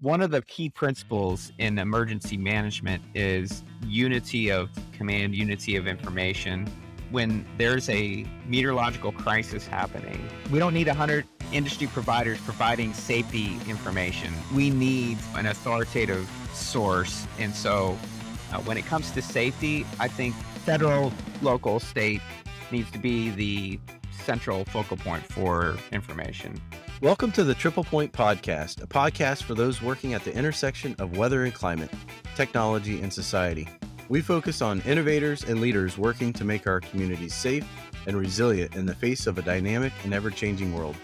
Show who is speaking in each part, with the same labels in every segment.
Speaker 1: one of the key principles in emergency management is unity of command, unity of information. When there's a meteorological crisis happening, we don't need 100 industry providers providing safety information. We need an authoritative source. And so uh, when it comes to safety, I think federal, local, state needs to be the central focal point for information.
Speaker 2: Welcome to the Triple Point Podcast, a podcast for those working at the intersection of weather and climate, technology and society. We focus on innovators and leaders working to make our communities safe and resilient in the face of a dynamic and ever changing world.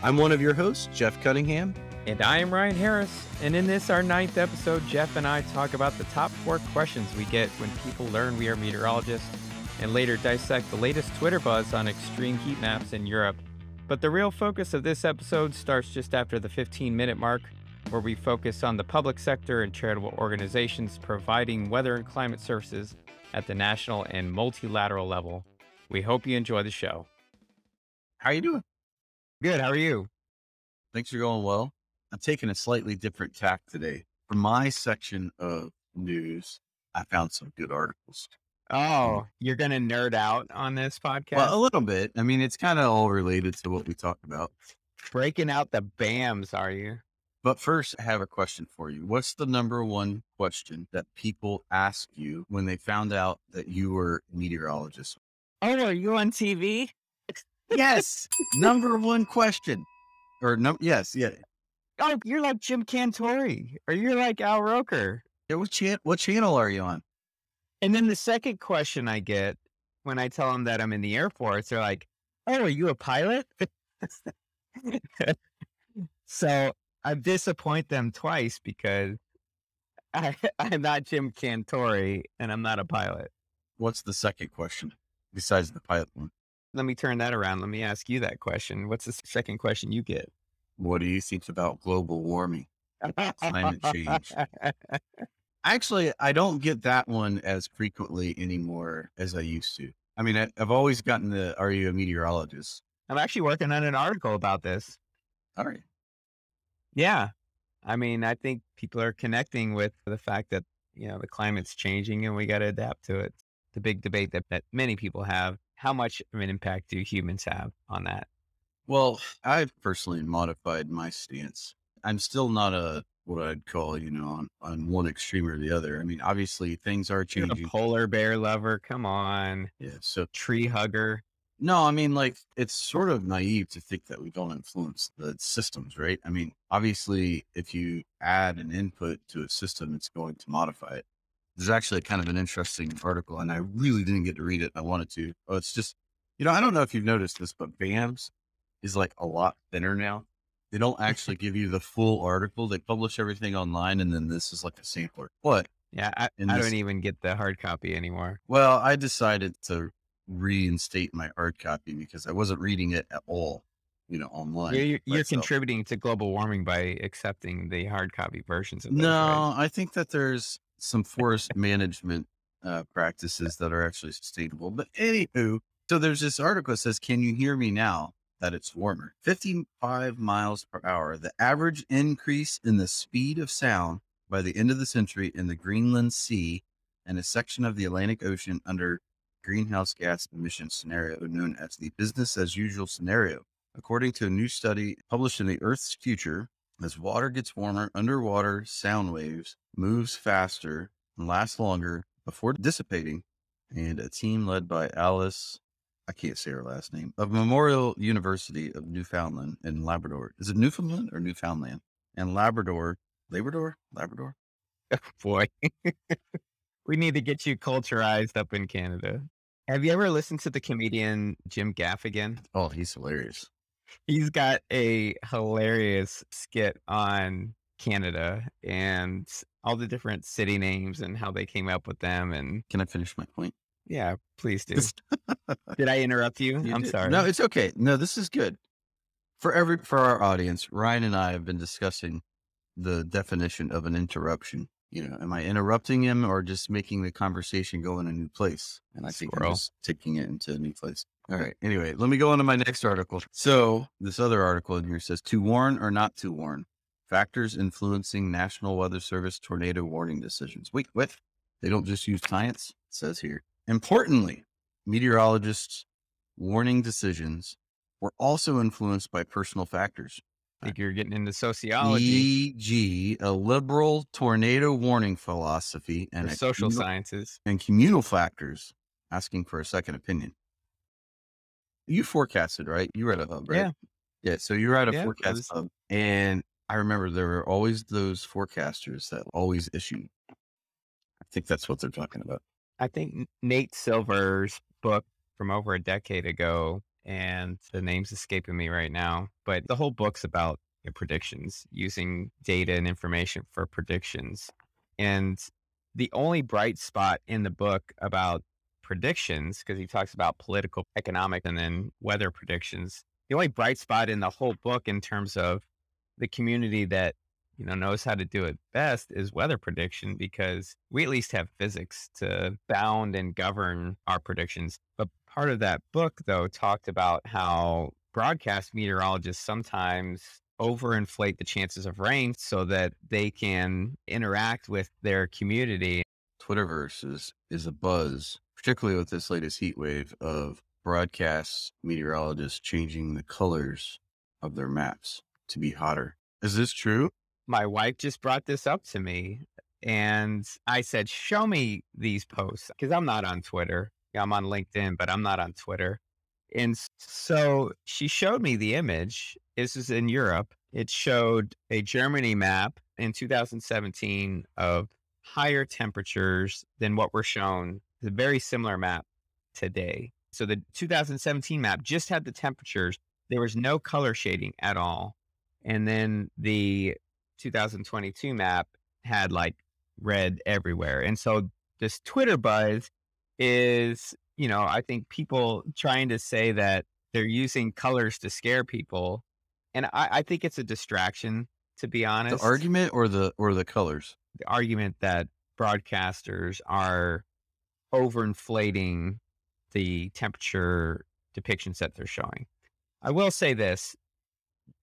Speaker 2: I'm one of your hosts, Jeff Cunningham.
Speaker 3: And I am Ryan Harris. And in this, our ninth episode, Jeff and I talk about the top four questions we get when people learn we are meteorologists, and later dissect the latest Twitter buzz on extreme heat maps in Europe but the real focus of this episode starts just after the 15 minute mark, where we focus on the public sector and charitable organizations providing weather and climate services at the national and multilateral level. We hope you enjoy the show.
Speaker 2: How are you doing?
Speaker 1: Good. How are you?
Speaker 2: Things are going well. I'm taking a slightly different tack today. For my section of news, I found some good articles.
Speaker 1: Oh, you're going to nerd out on this podcast?
Speaker 2: Well, a little bit. I mean, it's kind of all related to what we talked about.
Speaker 1: Breaking out the BAMs, are you?
Speaker 2: But first, I have a question for you. What's the number one question that people ask you when they found out that you were a meteorologist?
Speaker 1: Oh, are you on TV?
Speaker 2: yes. number one question. Or no, yes, yeah.
Speaker 1: Oh, you're like Jim Cantore, or you're like Al Roker.
Speaker 2: Yeah, what, chan- what channel are you on?
Speaker 1: And then the second question I get when I tell them that I'm in the Air Force, they're like, "Oh, are you a pilot?" so I disappoint them twice because I, I'm not Jim Cantore and I'm not a pilot.
Speaker 2: What's the second question besides the pilot one?
Speaker 1: Let me turn that around. Let me ask you that question. What's the second question you get?
Speaker 2: What do you think about global warming, climate change? Actually, I don't get that one as frequently anymore as I used to. I mean, I, have always gotten the "Are you a meteorologist?"
Speaker 1: I'm actually working on an article about this.
Speaker 2: All right.
Speaker 1: Yeah, I mean, I think people are connecting with the fact that you know the climate's changing and we got to adapt to it. The big debate that, that many people have: how much of an impact do humans have on that?
Speaker 2: Well, I've personally modified my stance. I'm still not a what I'd call, you know, on, on one extreme or the other. I mean, obviously things are
Speaker 1: You're
Speaker 2: changing.
Speaker 1: polar bear lover. Come on.
Speaker 2: Yeah. So
Speaker 1: Tree hugger.
Speaker 2: no, I mean, like it's sort of naive to think that we don't influence the systems, right? I mean, obviously, if you add an input to a system, it's going to modify it. There's actually kind of an interesting article, and I really didn't get to read it. I wanted to. Oh, it's just, you know, I don't know if you've noticed this, but BAMS is like a lot thinner now. They don't actually give you the full article. They publish everything online, and then this is like a sampler. But
Speaker 1: Yeah, I, I
Speaker 2: this-
Speaker 1: don't even get the hard copy anymore.
Speaker 2: well, I decided to reinstate my hard copy because I wasn't reading it at all, you know, online.
Speaker 1: You're, you're, you're contributing to global warming by accepting the hard copy versions of those.
Speaker 2: No,
Speaker 1: right?
Speaker 2: I think that there's some forest management uh, practices that are actually sustainable. But anywho, so there's this article that says, "Can you hear me now?" That it's warmer, 55 miles per hour. The average increase in the speed of sound by the end of the century in the Greenland Sea and a section of the Atlantic Ocean under greenhouse gas emission scenario known as the business as usual scenario. According to a new study published in the Earth's Future, as water gets warmer, underwater sound waves moves faster and lasts longer before dissipating. And a team led by Alice, I can't say her last name, of Memorial University of Newfoundland and Labrador. Is it Newfoundland or Newfoundland? And Labrador, Labrador, Labrador.
Speaker 1: Oh, boy, we need to get you culturized up in Canada. Have you ever listened to the comedian Jim Gaffigan?
Speaker 2: Oh, he's hilarious.
Speaker 1: He's got a hilarious skit on Canada and all the different city names and how they came up with them. And
Speaker 2: Can I finish my point?
Speaker 1: Yeah, please do. Did I interrupt you?
Speaker 2: You
Speaker 1: I'm
Speaker 2: did.
Speaker 1: sorry.
Speaker 2: No, it's okay. No, this is good. For every for our audience, Ryan and I have been discussing the definition of an interruption. You know, am I interrupting him or just making the conversation go in a new place? And I think I'm just taking it into a new place. All right. Anyway, let me go on to my next article. So this other article in here says to warn or not to warn. factors influencing National Weather Service tornado warning decisions. Wait, what? They don't just use science, it says here. Importantly, meteorologists' warning decisions were also influenced by personal factors.
Speaker 1: I think you're getting into sociology
Speaker 2: E.g., a liberal tornado warning philosophy
Speaker 1: and social
Speaker 2: communal-
Speaker 1: sciences.
Speaker 2: and communal factors asking for a second opinion. You forecasted, right? You read a hub, right?
Speaker 1: Yeah.
Speaker 2: Yeah. So you write a
Speaker 1: Yeah,
Speaker 2: forecast
Speaker 1: was-
Speaker 2: hub. And I remember there were always those forecasters that always issued. I think that's what they're talking about.
Speaker 1: I think Nate Silver's book from over a decade ago, and the name's escaping me right now, but the whole book's about predictions, using data and information for predictions. And the only bright spot in the book about predictions, because he talks about political, economic, and then weather predictions, the only bright spot in the whole book in terms of the community that you know knows how to do it best is weather prediction because we at least have physics to bound and govern our predictions but part of that book though talked about how broadcast meteorologists sometimes overinflate the chances of rain so that they can interact with their community
Speaker 2: Twitterverse is, is a buzz, particularly with this latest heat wave of broadcast meteorologists changing the colors of their maps to be hotter. Is this true?
Speaker 1: My wife just brought this up to me and I said, Show me these posts because I'm not on Twitter. I'm on LinkedIn, but I'm not on Twitter. And so she showed me the image. This is in Europe. It showed a Germany map in 2017 of higher temperatures than what were shown, a very similar map today. So the 2017 map just had the temperatures. There was no color shading at all. And then the 2022 map had like red everywhere. And so this Twitter buzz is, you know, I think people trying to say that they're using colors to scare people. And I, I think it's a distraction, to be honest.
Speaker 2: The argument or the or the colors?
Speaker 1: the argument that broadcasters are overinflating the temperature depictions that they're showing. I will say this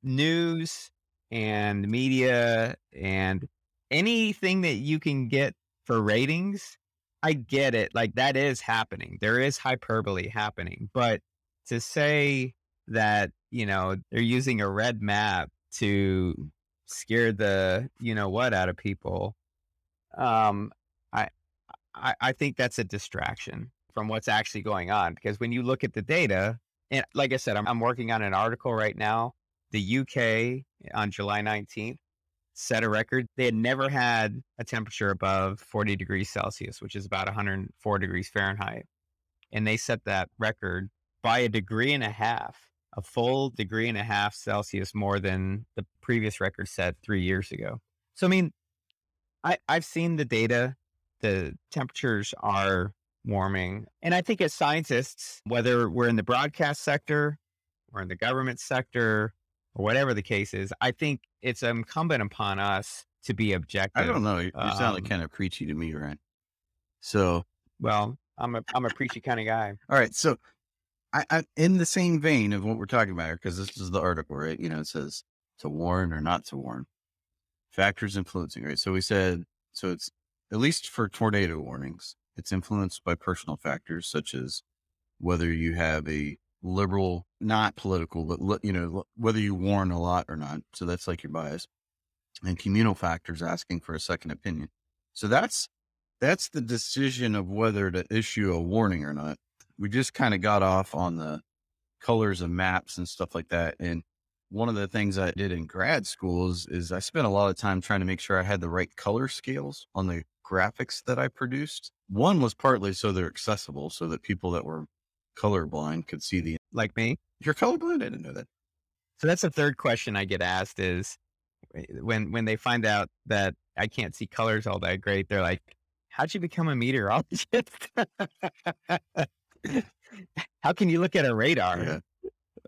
Speaker 1: news and media and anything that you can get for ratings, I get it. Like that is happening. There is hyperbole happening. But to say that, you know, they're using a red map to scare the, you know what, out of people, um, I, I, I think that's a distraction from what's actually going on. Because when you look at the data, and like I said, I'm, I'm working on an article right now. The UK on July 19th set a record. They had never had a temperature above 40 degrees Celsius, which is about 104 degrees Fahrenheit. And they set that record by a degree and a half, a full degree and a half Celsius more than the previous record set three years ago. So, I mean, I, I've seen the data. The temperatures are warming. And I think as scientists, whether we're in the broadcast sector or in the government sector or whatever the case is, I think it's incumbent upon us to be objective.
Speaker 2: I don't know. You, you sound like
Speaker 1: Um,
Speaker 2: kind of preachy to me, right? So
Speaker 1: Well, I'm a I'm a preachy kind of guy.
Speaker 2: All right. So, I, I in the same vein of what we're talking about here, because this is the article, right? You know, it says to warn or not to warn. Factors influencing, right? So we said, so it's at least for tornado warnings, it's influenced by personal factors such as whether you have a liberal, not political, but you know whether you warn a lot or not. So that's like your bias, and communal factors asking for a second opinion. So that's that's the decision of whether to issue a warning or not. We just kind of got off on the colors of maps and stuff like that. And one of the things I did in grad school is, is I spent a lot of time trying to make sure I had the right color scales on the graphics that I produced. One was partly so they're accessible so that people that were colorblind could see the.
Speaker 1: Like me.
Speaker 2: You're colorblind? I didn't know that.
Speaker 1: So that's the third question I get asked is eh, when when they find out that I can't see colors all that great, they're like, "How'd you become a meteorologist? How can you look at a radar?
Speaker 2: Yeah.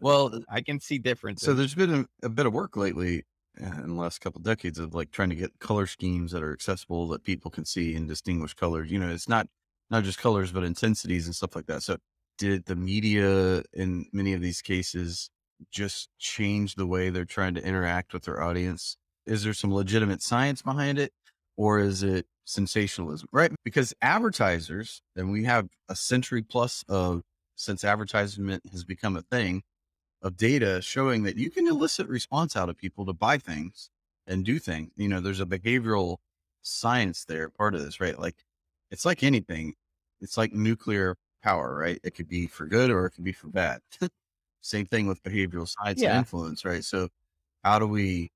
Speaker 2: Well,
Speaker 1: I can see differences."
Speaker 2: So there's been a, a bit of work lately uh, in the last couple of decades of like trying to get color schemes that are accessible that people can see and distinguish colors. You know, it's not not just colors but intensities and stuff like that. So did the media in many of these cases just change the way they're trying to interact with their audience is there some legitimate science behind it or is it sensationalism, right? Because advertisers, and we have a century plus of since advertisement has become a thing of data showing that you can elicit response out of people to buy things and do things. You know, there's a behavioral science there, part of this, right? Like it's like anything. It's like nuclear power, right? It could be for good or it could be for bad. Same thing with behavioral science
Speaker 1: Yeah.
Speaker 2: and influence, right? So how do we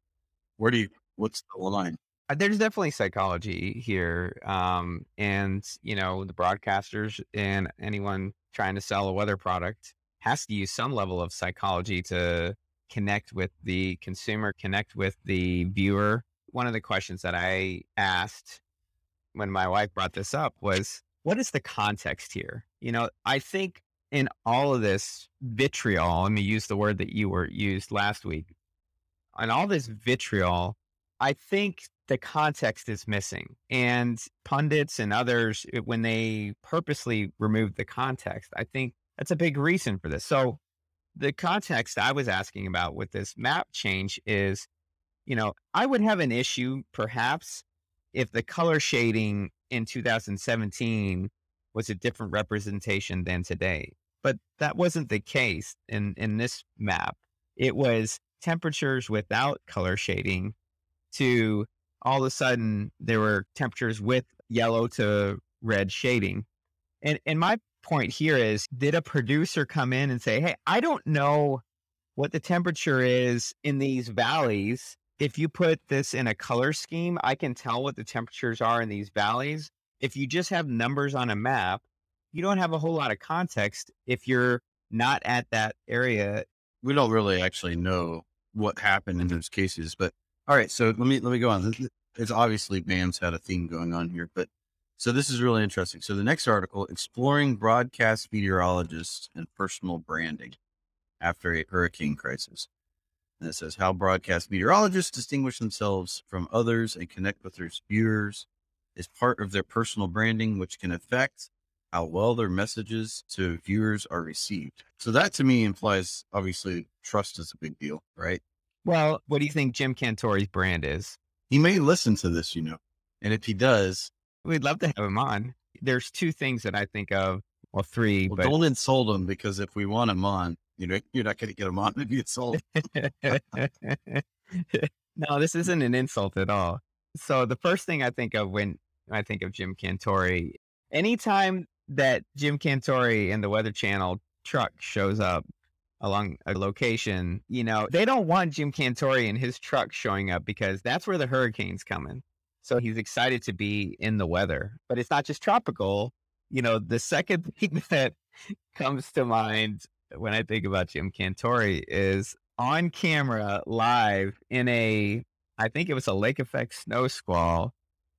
Speaker 2: where do you what's the line?
Speaker 1: Uh, there's definitely psychology here um, and you know the broadcasters and anyone trying to sell a weather product has to use some level of psychology to connect with the consumer connect with the viewer one of the questions that i asked when my wife brought this up was what is the context here you know i think in all of this vitriol let me use the word that you were used last week on all this vitriol I think the context is missing. And pundits and others, eh, when they purposely remove the context, I think that's a big reason for this. So, the context I was asking about with this map change is, you know, I would have an issue perhaps if the color shading in 2017 was a different representation than today. But that wasn't the case in, in this map. It was temperatures without color shading to all of a sudden there were temperatures with yellow to red shading. And and my point here is did a producer come in and say, "Hey, I don't know what the temperature is in these valleys. If you put this in a color scheme, I can tell what the temperatures are in these valleys." If you just have numbers on a map, you don't have a whole lot of context if you're not at that area.
Speaker 2: We don't really actually know what happened in those cases, but all right. So let me let me go on. It's obviously BAM's had a theme going on here, but so this is really interesting. So the next article, exploring broadcast meteorologists and personal branding after a hurricane crisis. And it says how broadcast meteorologists distinguish themselves from others and connect with their viewers is part of their personal branding, which can affect how well their messages to viewers are received. So that to me implies obviously trust is a big deal, right?
Speaker 1: Well, what do you think Jim Cantore's brand is?
Speaker 2: He may listen to this, you know, and if he does,
Speaker 1: We'd love to have him on. There's two things that I think of. Well, three,
Speaker 2: well,
Speaker 1: but
Speaker 2: don't insult him because if we want him on, you know, you're not going to get him on if you insult.
Speaker 1: no, this isn't an insult at all. So the first thing I think of when I think of Jim Cantore, anytime that Jim Cantore and the Weather Channel truck shows up along a location, you know, they don't want Jim Cantore and his truck showing up because that's where the hurricane's coming. So he's excited to be in the weather, but it's not just tropical. You know, the second thing that comes to mind when I think about Jim Cantore is on camera live in a, I think it was a lake effect snow squall,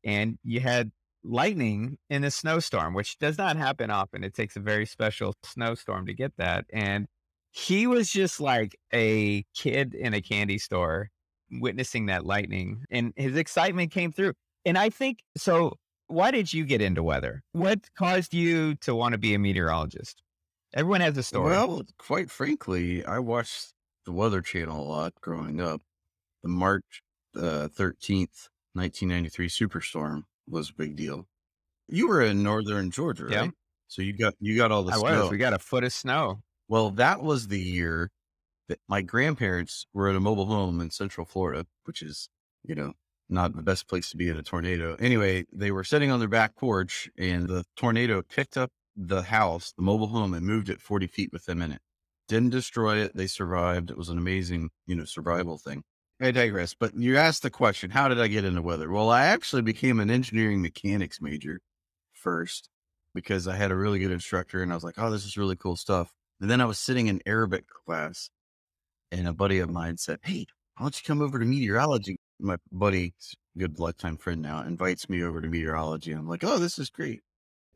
Speaker 1: and you had lightning in a snowstorm, which does not happen often. It takes a very special snowstorm to get that. And he was just like a kid in a candy store witnessing that lightning, and his excitement came through. And I think so. Why did you get into weather? What caused you to want to be a meteorologist? Everyone has a story.
Speaker 2: Well, quite frankly, I watched the Weather Channel a lot growing up. The March uh, 13th, 1993 superstorm was a big deal. You were in northern Georgia, right?
Speaker 1: Yeah.
Speaker 2: So you got you got all the
Speaker 1: I
Speaker 2: snow.
Speaker 1: was. We got a foot of snow.
Speaker 2: Well, that was the year that my grandparents were at a mobile home in Central Florida, which is, you know, not the best place to be in a tornado. Anyway, they were sitting on their back porch and the tornado picked up the house, the mobile home, and moved it 40 feet with them in it. Didn't destroy it. They survived. It was an amazing, you know, survival thing. I digress. But you asked the question, how did I get into weather? Well, I actually became an engineering mechanics major first because I had a really good instructor and I was like, oh, this is really cool stuff. And then I was sitting in Arabic class and a buddy of mine said, Hey, why don't you come over to meteorology? My buddy, good lifetime friend now, invites me over to meteorology. I'm like, Oh, this is great.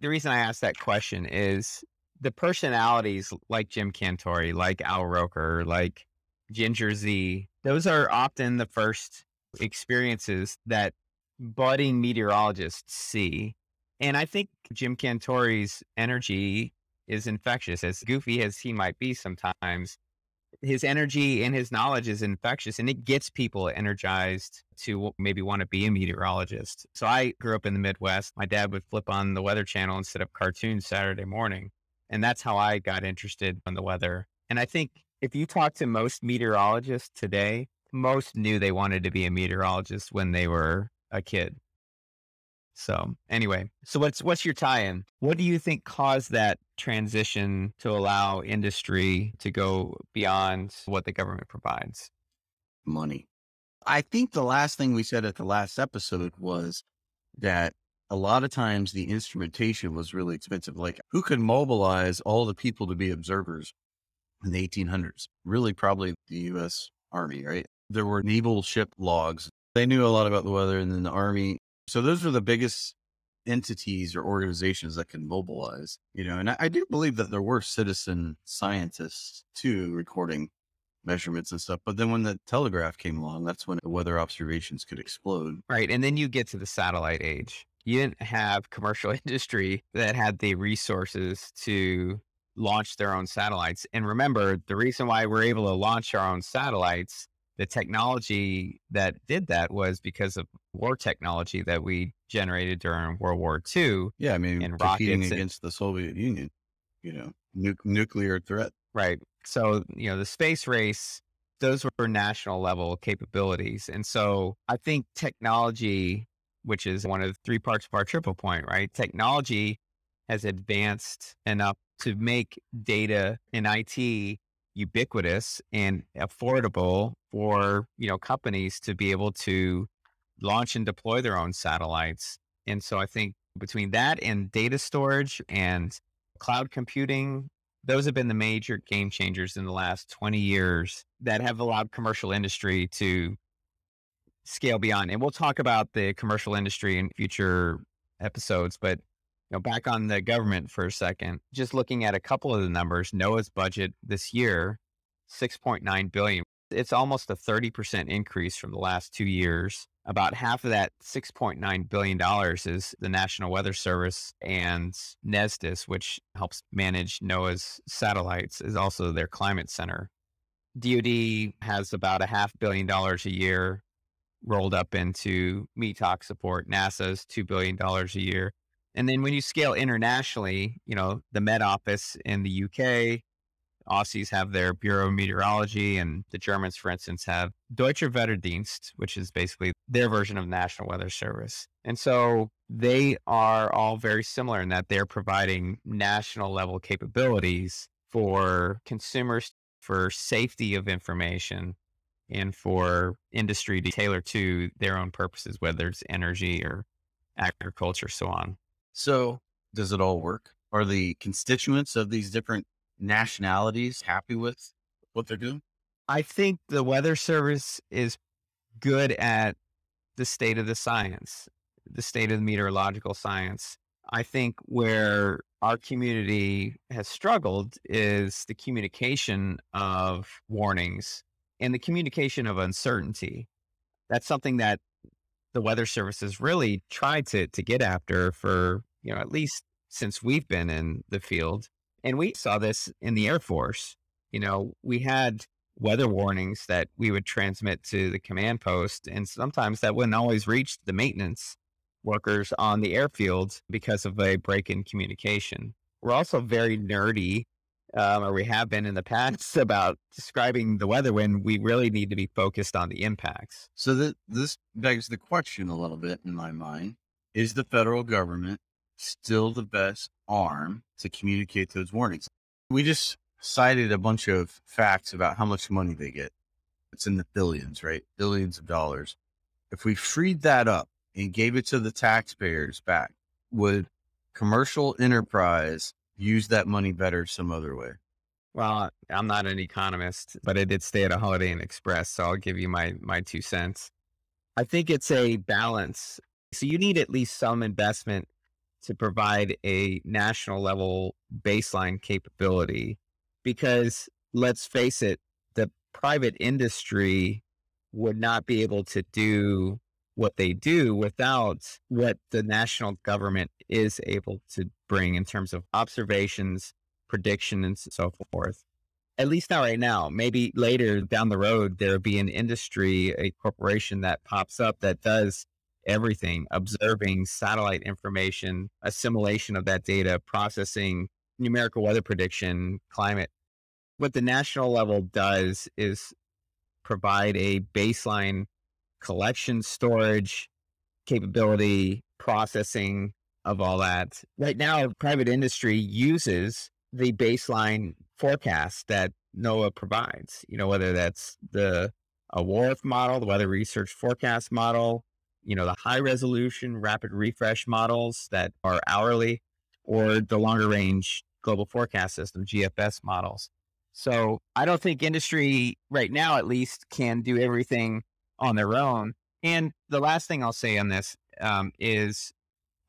Speaker 1: The reason I asked that question is the personalities like Jim Cantore, like Al Roker, like Ginger Zee, those are often the first experiences that budding meteorologists see. And I think Jim Cantore's energy is infectious. As goofy as he might be sometimes, his energy and his knowledge is infectious and it gets people energized to maybe want to be a meteorologist. So I grew up in the Midwest. My dad would flip on the weather channel instead of cartoons Saturday morning. And that's how I got interested in the weather. And I think if you talk to most meteorologists today, most knew they wanted to be a meteorologist when they were a kid. So anyway, so what's what's your tie-in? What do you think caused that transition to allow industry to go beyond what the government provides?
Speaker 2: Money. I think the last thing we said at the last episode was that a lot of times the instrumentation was really expensive. Like who could mobilize all the people to be observers in the 1800s? Really, probably the U.S. Army, right? There were naval ship logs. They knew a lot about the weather, and then the Army so those are the biggest entities or organizations that can mobilize, you know, and I, I do believe that there were citizen scientists too recording measurements and stuff. But then when the telegraph came along, that's when the weather observations could explode.
Speaker 1: Right. And then you get to the satellite age. You didn't have commercial industry that had the resources to launch their own satellites. And remember, the reason why we're able to launch our own satellites the technology that did that was because of war technology that we generated during World War II.
Speaker 2: Yeah, I mean, and competing against and, the Soviet Union, you know, nu- nuclear threat.
Speaker 1: Right. So, you know, the space race, those were national level capabilities. And so I think technology, which is one of the three parts of our triple point, right? Technology has advanced enough to make data and IT ubiquitous and affordable for you know companies to be able to launch and deploy their own satellites. And so I think between that and data storage and cloud computing, those have been the major game changers in the last 20 years that have allowed commercial industry to scale beyond. And we'll talk about the commercial industry in future episodes, but you know, back on the government for a second, just looking at a couple of the numbers, NOAA's budget this year, 6.9 billion. It's almost a 30% increase from the last two years. About half of that $6.9 billion is the National Weather Service and NESDIS, which helps manage NOAA's satellites, is also their climate center. DoD has about a half billion dollars a year rolled up into METOC support. NASA's $2 billion a year. And then when you scale internationally, you know, the Met Office in the UK, Aussies have their Bureau of Meteorology, and the Germans, for instance, have Deutscher Wetterdienst, which is basically their version of National Weather Service. And so they are all very similar in that they're providing national level capabilities for consumers for safety of information and for industry to tailor to their own purposes, whether it's energy or agriculture, so on.
Speaker 2: So, does it all work? Are the constituents of these different nationalities happy with what they're doing?
Speaker 1: I think the Weather Service is good at the state of the science, the state of the meteorological science. I think where our community has struggled is the communication of warnings and the communication of uncertainty. That's something that the Weather Service has really tried to to get after for you know at least since we've been in the field, and we saw this in the Air Force. You know, we had weather warnings that we would transmit to the command post, and sometimes that wouldn't always reach the maintenance workers on the airfield because of a break in communication. We're also very nerdy um, or we have been in the past about describing the weather when we really need to be focused on the impacts.
Speaker 2: So this begs the question a little bit in my mind: Is the federal government still the best arm to communicate those warnings? We just cited a bunch of facts about how much money they get. It's in the billions, right? Billions of dollars. If we freed that up and gave it to the taxpayers back, would commercial enterprise use that money better some other way?
Speaker 1: Well, I'm not an economist, but I did stay at a Holiday Inn Express, so I'll give you my my two cents. I think it's a balance. So you need at least some investment to provide a national level baseline capability because let's face it, the private industry would not be able to do what they do without what the national government is able to bring in terms of observations, prediction, and so forth. at least not right now. Maybe later down the road, there'll be an industry, a corporation that pops up that does everything observing satellite information, assimilation of that data, processing numerical weather prediction, climate. What the national level does is provide a baseline collection, storage, capability, processing of all that. Right now, private industry uses the baseline forecast that NOAA provides, you know, whether that's the a WRF model, the weather research forecast model, you know, the high resolution rapid refresh models that are hourly, or the longer range global forecast system, GFS models. So I don't think industry right now, at least, can do everything on their own. And the last thing I'll say on this um, is,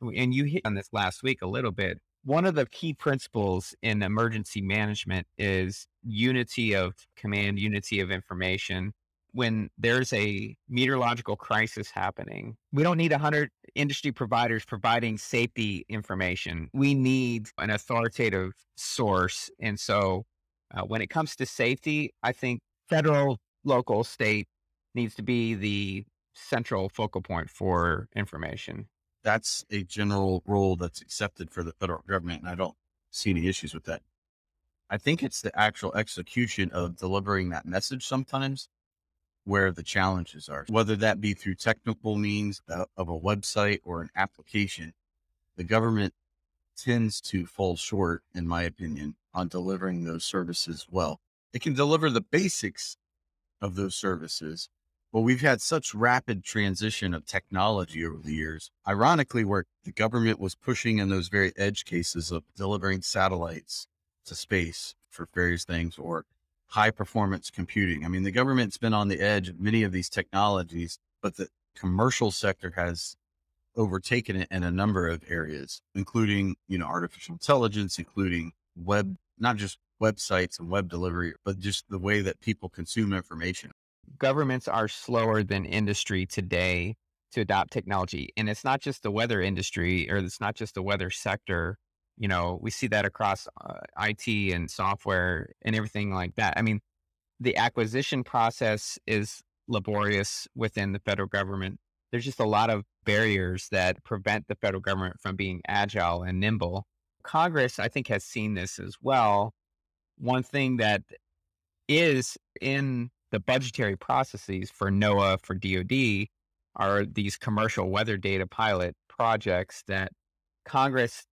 Speaker 1: and you hit on this last week a little bit, one of the key principles in emergency management is unity of command, unity of information. When there's a meteorological crisis happening, we don't need 100 industry providers providing safety information. We need an authoritative source. And so uh, when it comes to safety, I think federal, local, state needs to be the central focal point for information
Speaker 2: that's a general rule that's accepted for the federal government. And I don't see any issues with that. I think it's the actual execution of delivering that message sometimes where the challenges are, whether that be through technical means uh, of a website or an application. The government tends to fall short, in my opinion, on delivering those services well. It can deliver the basics of those services, well, we've had such rapid transition of technology over the years. Ironically, where the government was pushing in those very edge cases of delivering satellites to space for various things or high performance computing. I mean, the government's been on the edge of many of these technologies, but the commercial sector has overtaken it in a number of areas, including, you know, artificial intelligence, including web, mm-hmm. not just websites and web delivery, but just the way that people consume information
Speaker 1: governments are slower than industry today to adopt technology. And it's not just the weather industry or it's not just the weather sector. You know, we see that across uh, IT and software and everything like that. I mean, the acquisition process is laborious within the federal government. There's just a lot of barriers that prevent the federal government from being agile and nimble. Congress, I think, has seen this as well. One thing that is in the budgetary processes for NOAA, for DoD, are these commercial weather data pilot projects that Congress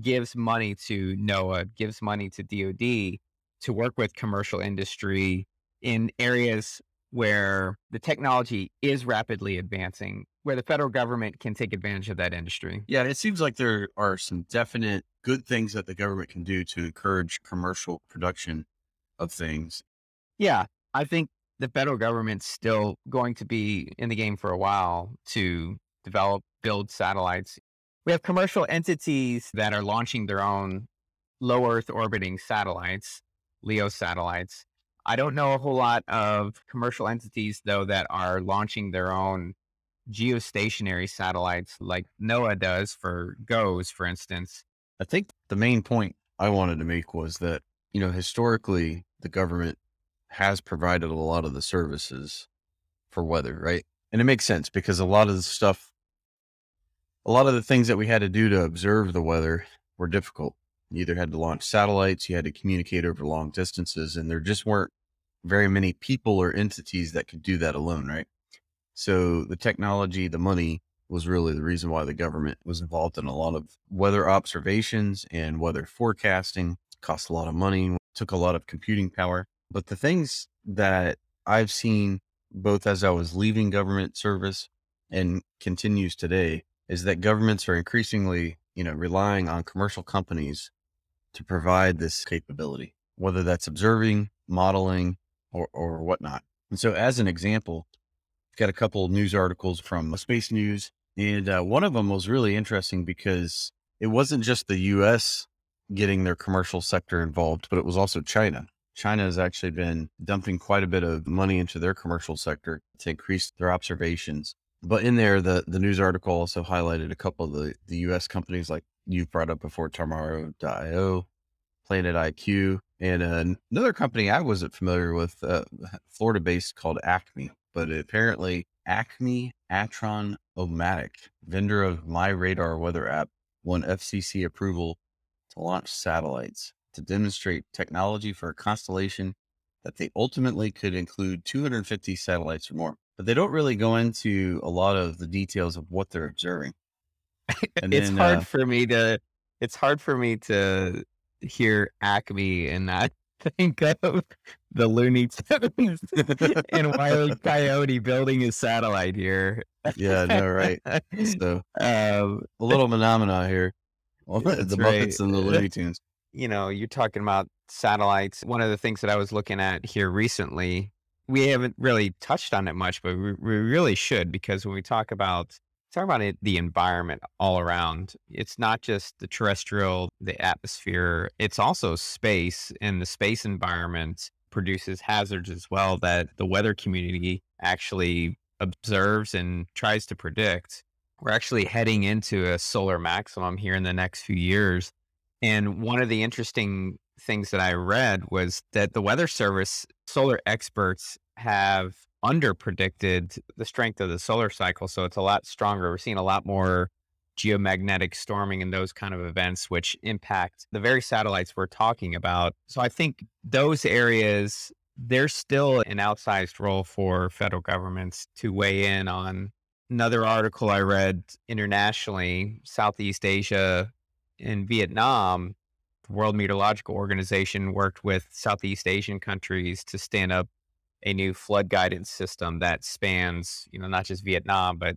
Speaker 1: gives money to NOAA, gives money to DoD to work with commercial industry in areas where the technology is rapidly advancing, where the federal government can take advantage of that industry.
Speaker 2: Yeah, it seems like there are some definite good things that the government can do to encourage commercial production of things.
Speaker 1: Yeah, I think the federal government's still going to be in the game for a while to develop, build satellites. We have commercial entities that are launching their own low Earth orbiting satellites, LEO satellites. I don't know a whole lot of commercial entities, though, that are launching their own geostationary satellites like NOAA does for GOES, for instance.
Speaker 2: I think the main point I wanted to make was that, you know, historically, the government has provided a lot of the services for weather, right? And it makes sense because a lot of the stuff, a lot of the things that we had to do to observe the weather were difficult. You either had to launch satellites, you had to communicate over long distances, and there just weren't very many people or entities that could do that alone, right? So the technology, the money was really the reason why the government was involved in a lot of weather observations and weather forecasting. Cost a lot of money, took a lot of computing power. But the things that I've seen both as I was leaving government service and continues today is that governments are increasingly, you know, relying on commercial companies to provide this capability, whether that's observing, modeling, or, or whatnot. And so, as an example, I've got a couple of news articles from SpaceNews, and uh, one of them was really interesting because it wasn't just the U.S. getting their commercial sector involved, but it was also China. China has actually been dumping quite a bit of money into their commercial sector to increase their observations. But in there, the, the news article also highlighted a couple of the, the US companies like you've brought up before, Tomorrow.io, PlanetiQ, and uh, another company I wasn't familiar with, uh, Florida based called Acme. But apparently, Acme Atron Omatic, vendor of MyRadar weather app, won FCC approval to launch satellites to demonstrate technology for a constellation that they ultimately could include 250 satellites or more. But they don't really go into a lot of the details of what they're observing.
Speaker 1: And it's then, hard uh, for me to it's hard for me to hear Acme and not think of the Looney Tunes and Wile E. Coyote building a satellite here.
Speaker 2: Yeah, no, right. So um, a little phenomena here. the Muppets right. and the Looney Tunes.
Speaker 1: You know, you're talking about satellites. One of the things that I was looking at here recently, we haven't really touched on it much, but we, we really should because when we talk about talk about it, the environment all around. It's not just the terrestrial, the atmosphere, it's also space and the space environment produces hazards as well that the weather community actually observes and tries to predict. We're actually heading into a solar maximum here in the next few years. And one of the interesting things that I read was that the Weather Service solar experts have under predicted the strength of the solar cycle. So it's a lot stronger. We're seeing a lot more geomagnetic storming and those kind of events, which impact the very satellites we're talking about. So I think those areas, there's still an outsized role for federal governments to weigh in on. Another article I read internationally, Southeast Asia and Vietnam, the World Meteorological Organization worked with Southeast Asian countries to stand up a new flood guidance system that spans, you know, not just Vietnam, but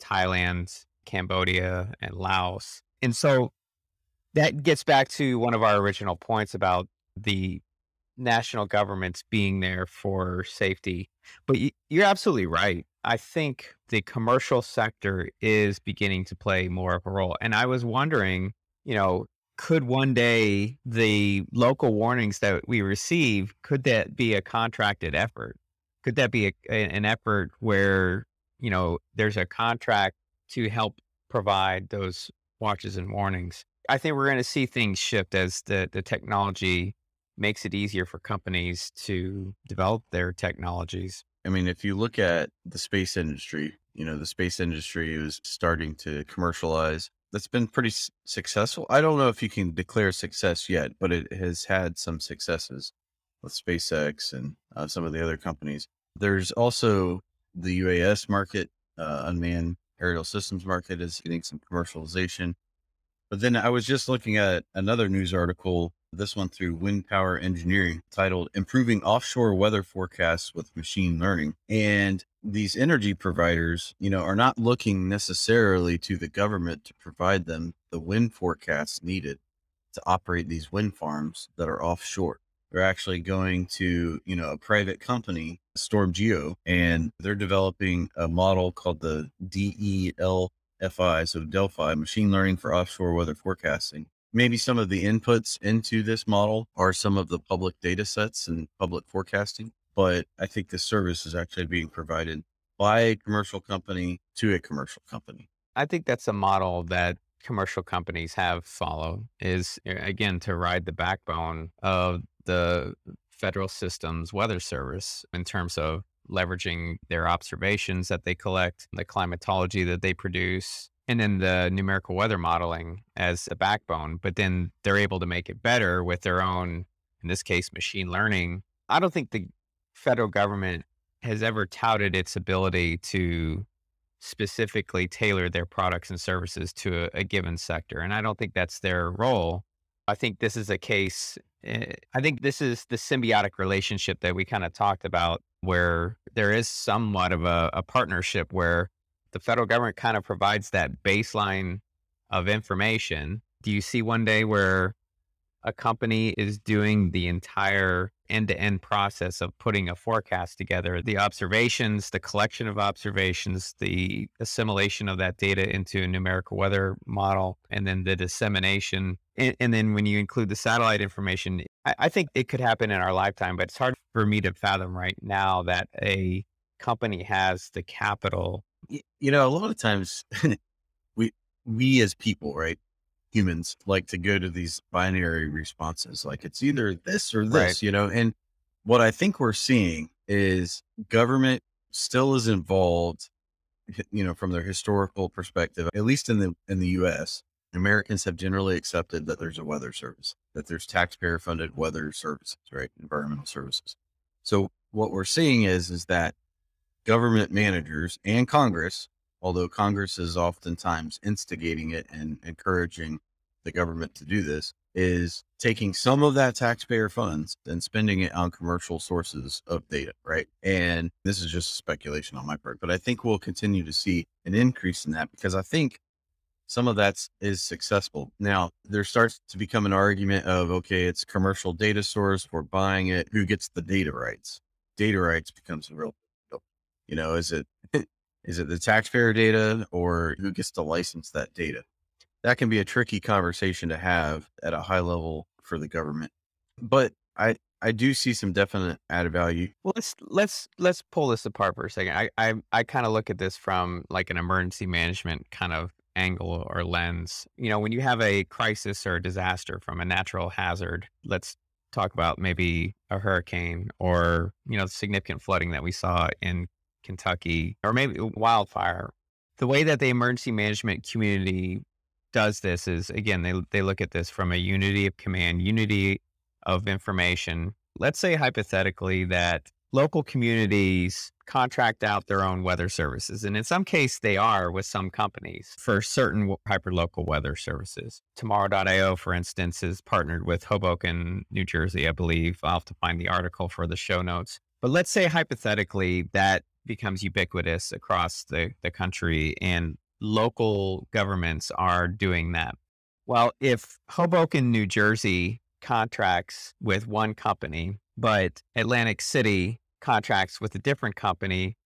Speaker 1: Thailand, Cambodia, and Laos. And so that gets back to one of our original points about the national governments being there for safety. But you're absolutely right. I think the commercial sector is beginning to play more of a role. And I was wondering, you know, could one day the local warnings that we receive could that be a contracted effort? Could that be a, an effort where you know there's a contract to help provide those watches and warnings? I think we're going to see things shift as the, the technology makes it easier for companies to develop their technologies.
Speaker 2: I mean if you look at the space industry you know the space industry is starting to commercialize that's been pretty successful. I don't know if you can declare success yet, but it has had some successes with SpaceX and uh, some of the other companies. There's also the UAS market, uh, unmanned aerial systems market is getting some commercialization. But then I was just looking at another news article, this one through Wind Power Engineering, titled Improving Offshore Weather Forecasts with Machine Learning. And these energy providers, you know, are not looking necessarily to the government to provide them the wind forecasts needed to operate these wind farms that are offshore. They're actually going to, you know, a private company, StormGeo, and they're developing a model called the DEL FI, so Delphi, machine learning for offshore weather forecasting. Maybe some of the inputs into this model are some of the public data sets and public forecasting, but I think the service is actually being provided by a commercial company to a commercial company.
Speaker 1: I think that's a model that commercial companies have followed is again to ride the backbone of the federal system's weather service in terms of leveraging their observations that they collect, the climatology that they produce, and then the numerical weather modeling as a backbone. But then they're able to make it better with their own, in this case, machine learning. I don't think the federal government has ever touted its ability to specifically tailor their products and services to a, a given sector. And I don't think that's their role. I think this is a case, eh, I think this is the symbiotic relationship that we kind of talked about where there is somewhat of a, a partnership where the federal government kind of provides that baseline of information. Do you see one day where a company is doing the entire end to end process of putting a forecast together the observations, the collection of observations, the assimilation of that data into a numerical weather model, and then the dissemination. And, and then when you include the satellite information, I, I think it could happen in our lifetime, but it's hard for me to fathom right now that a company has the capital.
Speaker 2: You know, a lot of times we, we as people, right? humans like to go to these binary responses. Like it's either this or this,
Speaker 1: Right.
Speaker 2: you know? And what I think we're seeing is government still is involved, you know, from their historical perspective, at least in the, in the US, Americans have generally accepted that there's a weather service, that there's taxpayer funded weather services, right? Environmental services. So what we're seeing is, is that government managers and Congress, although Congress is oftentimes instigating it and encouraging the government to do this, is taking some of that taxpayer funds and spending it on commercial sources of data, right? And this is just speculation on my part, but I think we'll continue to see an increase in that because I think some of that is successful. Now, there starts to become an argument of okay, it's commercial data source, we're buying it, who gets the data rights? Data rights becomes a real. You know, is it is it the taxpayer data or who gets to license that data? That can be a tricky conversation to have at a high level for the government. But I I do see some definite added value.
Speaker 1: Well, let's let's let's pull this apart for a second. I I, I kind of look at this from like an emergency management kind of angle or lens. You know, when you have a crisis or a disaster from a natural hazard, let's talk about maybe a hurricane or you know significant flooding that we saw in Kentucky or maybe wildfire. The way that the emergency management community does this is again they they look at this from a unity of command, unity of information. Let's say hypothetically that local communities contract out their own weather services. And in some case, they are with some companies for certain hyperlocal weather services. Tomorrow.io, for instance, is partnered with Hoboken, New Jersey, I believe. I'll have to find the article for the show notes. But let's say hypothetically that becomes ubiquitous across the, the country and local governments are doing that. Well, if Hoboken, New Jersey contracts with one company, but Atlantic City contracts with a different company,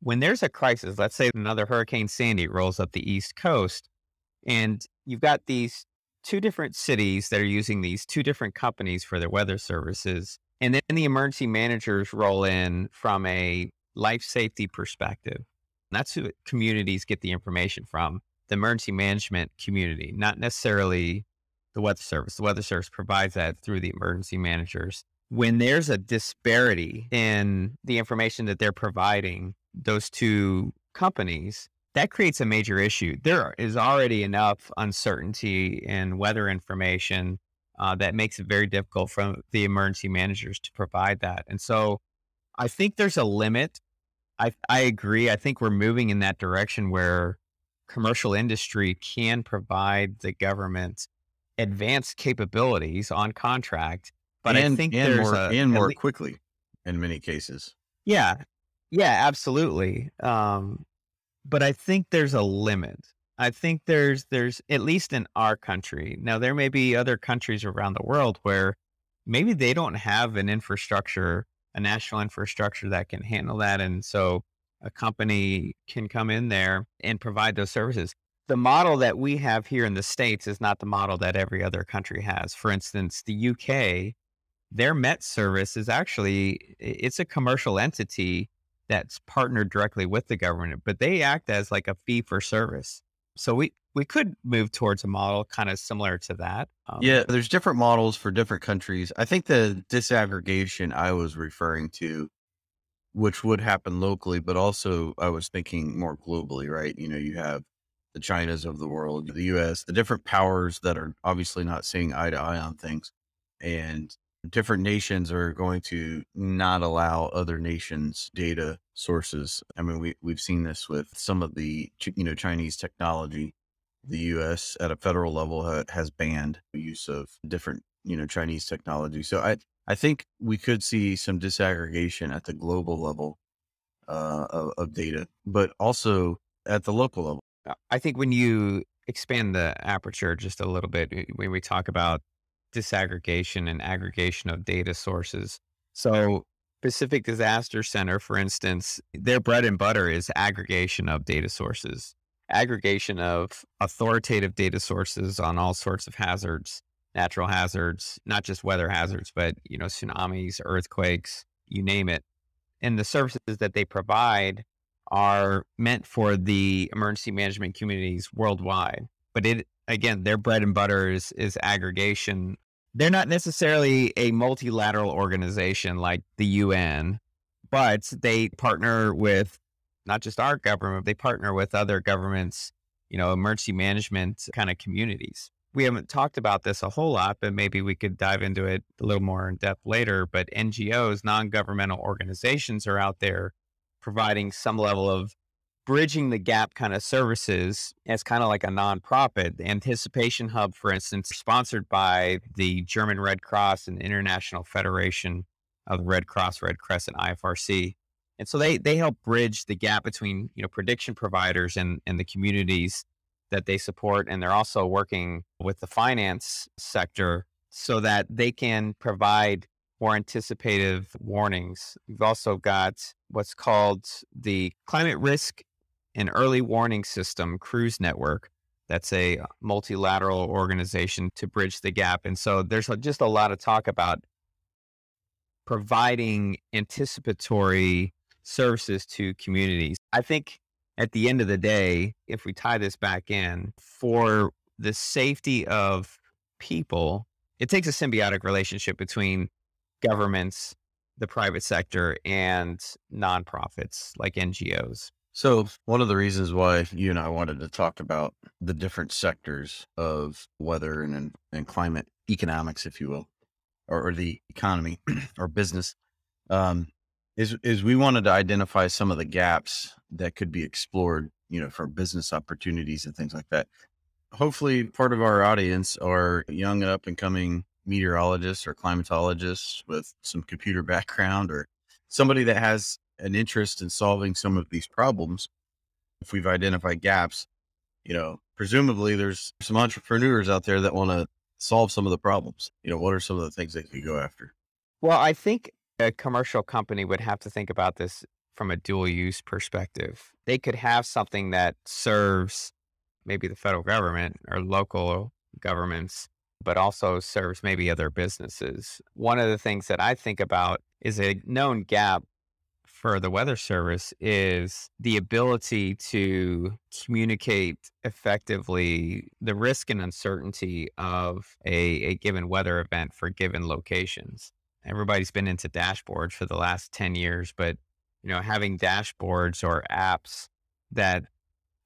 Speaker 1: when there's a crisis, let's say another Hurricane Sandy rolls up the East Coast, and you've got these two different cities that are using these two different companies for their weather services. And then the emergency managers roll in from a life safety perspective. That's who communities get the information from the emergency management community, not necessarily the weather service. The weather service provides that through the emergency managers. When there's a disparity in the information that they're providing those two companies, that creates a major issue. There is already enough uncertainty in weather information uh, that makes it very difficult for the emergency managers to provide that. And so I think there's a limit. I, I agree. I think we're moving in that direction where commercial industry can provide the government advanced capabilities on contract. But
Speaker 2: and,
Speaker 1: I think
Speaker 2: and
Speaker 1: there's
Speaker 2: more
Speaker 1: a,
Speaker 2: and more
Speaker 1: le-
Speaker 2: quickly in many cases.
Speaker 1: yeah, yeah, absolutely. Um, but I think there's a limit. I think there's there's at least in our country. Now there may be other countries around the world where maybe they don't have an infrastructure, a national infrastructure that can handle that, and so a company can come in there and provide those services. The model that we have here in the states is not the model that every other country has. For instance, the UK, their Met service is actually it's a commercial entity that's partnered directly with the government, but they act as like a fee for service. So we we could move towards a model kind of similar to that. Um,
Speaker 2: Yeah, there's different models for different countries. I think the disaggregation I was referring to, which would happen locally, but also I was thinking more globally, right? You know, you have the Chinas of the world, the US, the different powers that are obviously not seeing eye to eye on things. And different nations are going to not allow other nations data sources. I mean, we, we've seen this with some of the, you know, Chinese technology the U.S. at a federal level ha- has banned the use of different, you know, Chinese technology. So I, I think we could see some disaggregation at the global level uh, of, of data, but also at the local level.
Speaker 1: Uh, I think when you expand the aperture just a little bit, eh, when we talk about disaggregation and aggregation of data sources. So, Pacific Disaster Center, for instance, their bread and butter is aggregation of data sources, aggregation of authoritative data sources on all sorts of hazards, natural hazards, not just weather hazards, but you know, tsunamis, earthquakes, you name it. And the services that they provide are meant for the emergency management communities worldwide. But it again, their bread and butter is, is aggregation. They're not necessarily a multilateral organization like the UN, but they partner with not just our government, they partner with other governments, you know, emergency management kind of communities. We haven't talked about this a whole lot, but maybe we could dive into it a little more in depth later. But NGOs, non governmental organizations, are out there providing some level of bridging the gap kind of services as kind of like a nonprofit. The Anticipation Hub, for instance, sponsored by the German Red Cross and International Federation of the Red Cross, Red Crescent, IFRC. And so they they help bridge the gap between you know prediction providers and and the communities that they support, and they're also working with the finance sector so that they can provide more anticipative warnings. We've also got what's called the Climate Risk and Early Warning System CREWS Network. That's a multilateral organization to bridge the gap. And so there's just a lot of talk about providing anticipatory services to communities. I think at the end of the day, if we tie this back in, for the safety of people, it takes a symbiotic relationship between governments, the private sector, and nonprofits like NGOs.
Speaker 2: So, one of the reasons why you and I wanted to talk about the different sectors of weather and, and climate economics, if you will, or, or the economy or business, um, is is we wanted to identify some of the gaps that could be explored, you know, for business opportunities and things like that. Hopefully, part of our audience are young and up and coming meteorologists or climatologists with some computer background or somebody that has an interest in solving some of these problems. If we've identified gaps, you know, presumably there's some entrepreneurs out there that want to solve some of the problems. You know, what are some of the things they could go after?
Speaker 1: Well, I think a commercial company would have to think about this from a dual use perspective. They could have something that serves maybe the federal government or local governments, but also serves maybe other businesses. One of the things that I think about is a known gap for the Weather Service is the ability to communicate effectively the risk and uncertainty of a, a given weather event for given locations everybody's been into dashboards for the last 10 years, but you know, having dashboards or apps that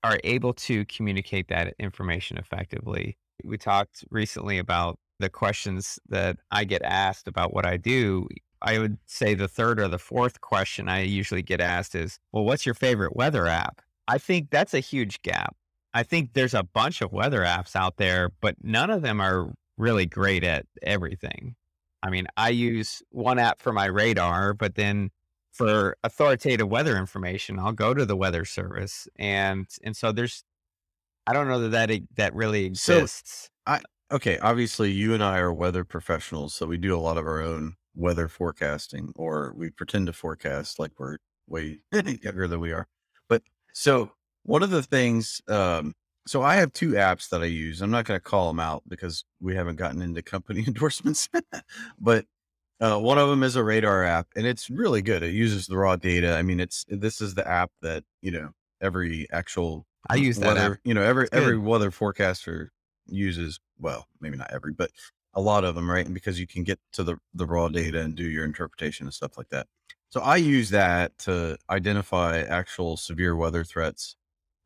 Speaker 1: are able to communicate that information effectively. We talked recently about the questions that I get asked about what I do. I would say the third or the fourth question I usually get asked is, well, what's your favorite weather app? I think that's a huge gap. I think there's a bunch of weather apps out there, but none of them are really great at everything. I mean, I use one app for my radar, but then for authoritative weather information, I'll go to the weather service, and and so there's, I don't know that that that really exists.
Speaker 2: So I okay, obviously you and I are weather professionals, so we do a lot of our own weather forecasting, or we pretend to forecast like we're way younger than we are. But so one of the things um, so I have two apps that I use. I'm not going to call them out because we haven't gotten into company endorsements, but uh, one of them is a radar app and it's really good. It uses the raw data. I mean, it's, this is the app that, you know, every actual,
Speaker 1: I use that
Speaker 2: weather,
Speaker 1: app.
Speaker 2: you know, every, every weather forecaster uses, well, maybe not every, but a lot of them, right? And because you can get to the, the raw data and do your interpretation and stuff like that. So I use that to identify actual severe weather threats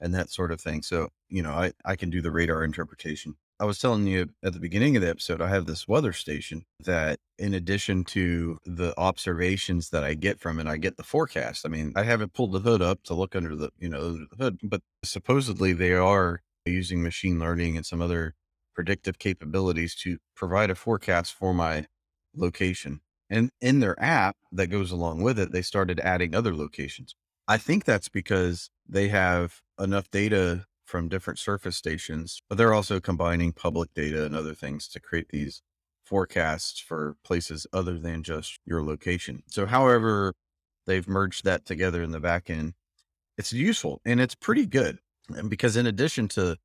Speaker 2: and that sort of thing. So, you know, I, I can do the radar interpretation. I was telling you at the beginning of the episode, I have this weather station that, in addition to the observations that I get from it, I get the forecast. I mean, I haven't pulled the hood up to look under the, you know, under the hood, but supposedly they are using machine learning and some other predictive capabilities to provide a forecast for my location. And in their app that goes along with it, they started adding other locations. I think that's because they have enough data from different surface stations, but they're also combining public data and other things to create these forecasts for places other than just your location. So, however, they've merged that together in the back end, it's useful and it's pretty good. And because, in addition to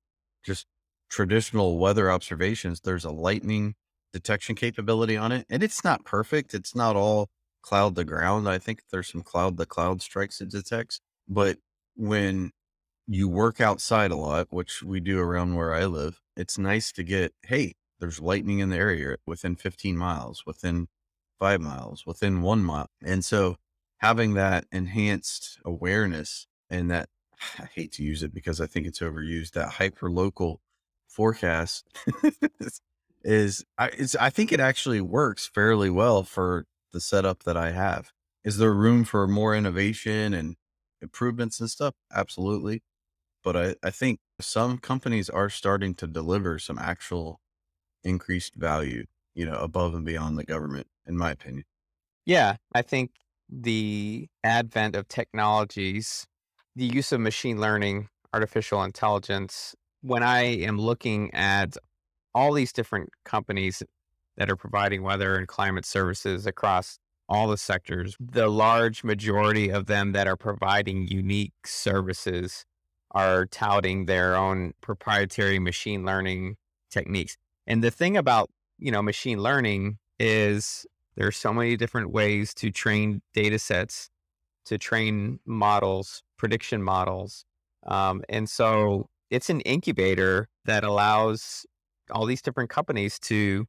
Speaker 2: just traditional weather observations, there's a lightning detection capability on it. And it's not perfect, it's not all cloud to ground. I think there's some cloud to cloud strikes it detects. But when you work outside a lot, which we do around where I live, it's nice to get, hey, there's lightning in the area within 15 miles, within five miles, within one mile. And so having that enhanced awareness and that I hate to use it because I think it's overused, that hyper local forecast is I I think it actually works fairly well for the setup that I have. Is there room for more innovation and improvements and stuff? Absolutely. But I, I think some companies are starting to deliver some actual increased value, you know, above and beyond the government, in my opinion.
Speaker 1: Yeah, I think the advent of technologies, the use of machine learning, artificial intelligence, when I am looking at all these different companies that are providing weather and climate services across all the sectors, the large majority of them that are providing unique services are touting their own proprietary machine learning techniques. And the thing about, you know, machine learning is there are so many different ways to train data sets, to train models, prediction models. Um, and so it's an incubator that allows all these different companies to,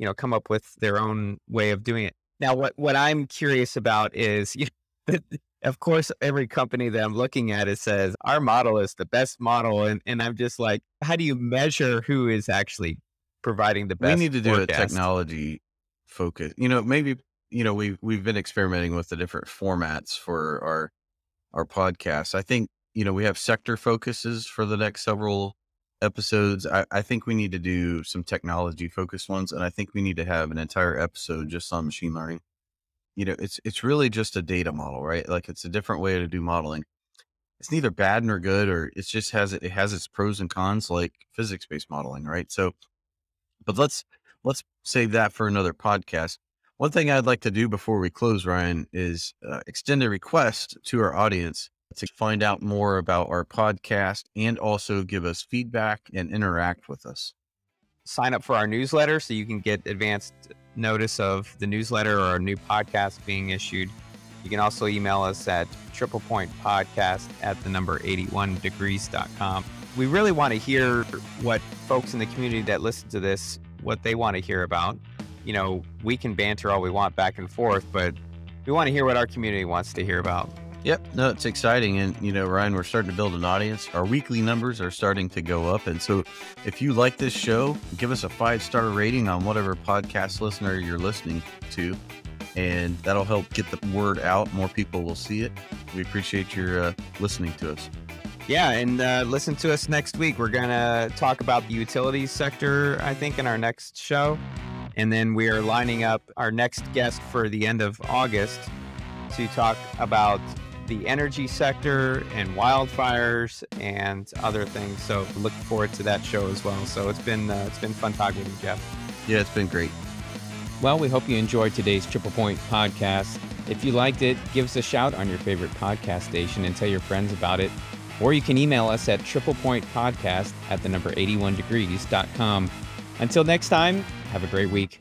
Speaker 1: you know, come up with their own way of doing it. Now, what, what I'm curious about is, you know, of course, every company that I'm looking at it says our model is the best model, and and I'm just like, how do you measure who is actually providing the best?
Speaker 2: We need to do
Speaker 1: forecast?
Speaker 2: a technology focus. You know, maybe you know we've we've been experimenting with the different formats for our our podcast. I think you know we have sector focuses for the next several episodes. I, I think we need to do some technology focused ones, and I think we need to have an entire episode just on machine learning. You know, it's it's really just a data model, right? Like it's a different way to do modeling. It's neither bad nor good, or it just has it, it has its pros and cons, like physics based modeling, right? So, but let's let's save that for another podcast. One thing I'd like to do before we close, Ryan, is uh, extend a request to our audience to find out more about our podcast and also give us feedback and interact with us.
Speaker 1: Sign up for our newsletter so you can get advanced notice of the newsletter or a new podcast being issued. You can also email us at triple point podcast at the number 81degrees.com. We really want to hear what folks in the community that listen to this, what they want to hear about. You know, we can banter all we want back and forth, but we want to hear what our community wants to hear about.
Speaker 2: Yep. No, it's exciting. And, you know, Ryan, we're starting to build an audience. Our weekly numbers are starting to go up. And so if you like this show, give us a five star rating on whatever podcast listener you're listening to. And that'll help get the word out. More people will see it. We appreciate your uh, listening to us.
Speaker 1: Yeah, and uh, listen to us next week. We're going to talk about the utilities sector, I think, in our next show. And then we are lining up our next guest for the end of August to talk about the energy sector and wildfires and other things. So look forward to that show as well. So it's been uh, it's been fun talking with you, Jeff.
Speaker 2: Yeah, it's been great.
Speaker 3: Well, we hope you enjoyed today's Triple Point podcast. If you liked it, give us a shout on your favorite podcast station and tell your friends about it. Or you can email us at triplepointpodcast at the number 81degrees.com. Until next time, have a great week.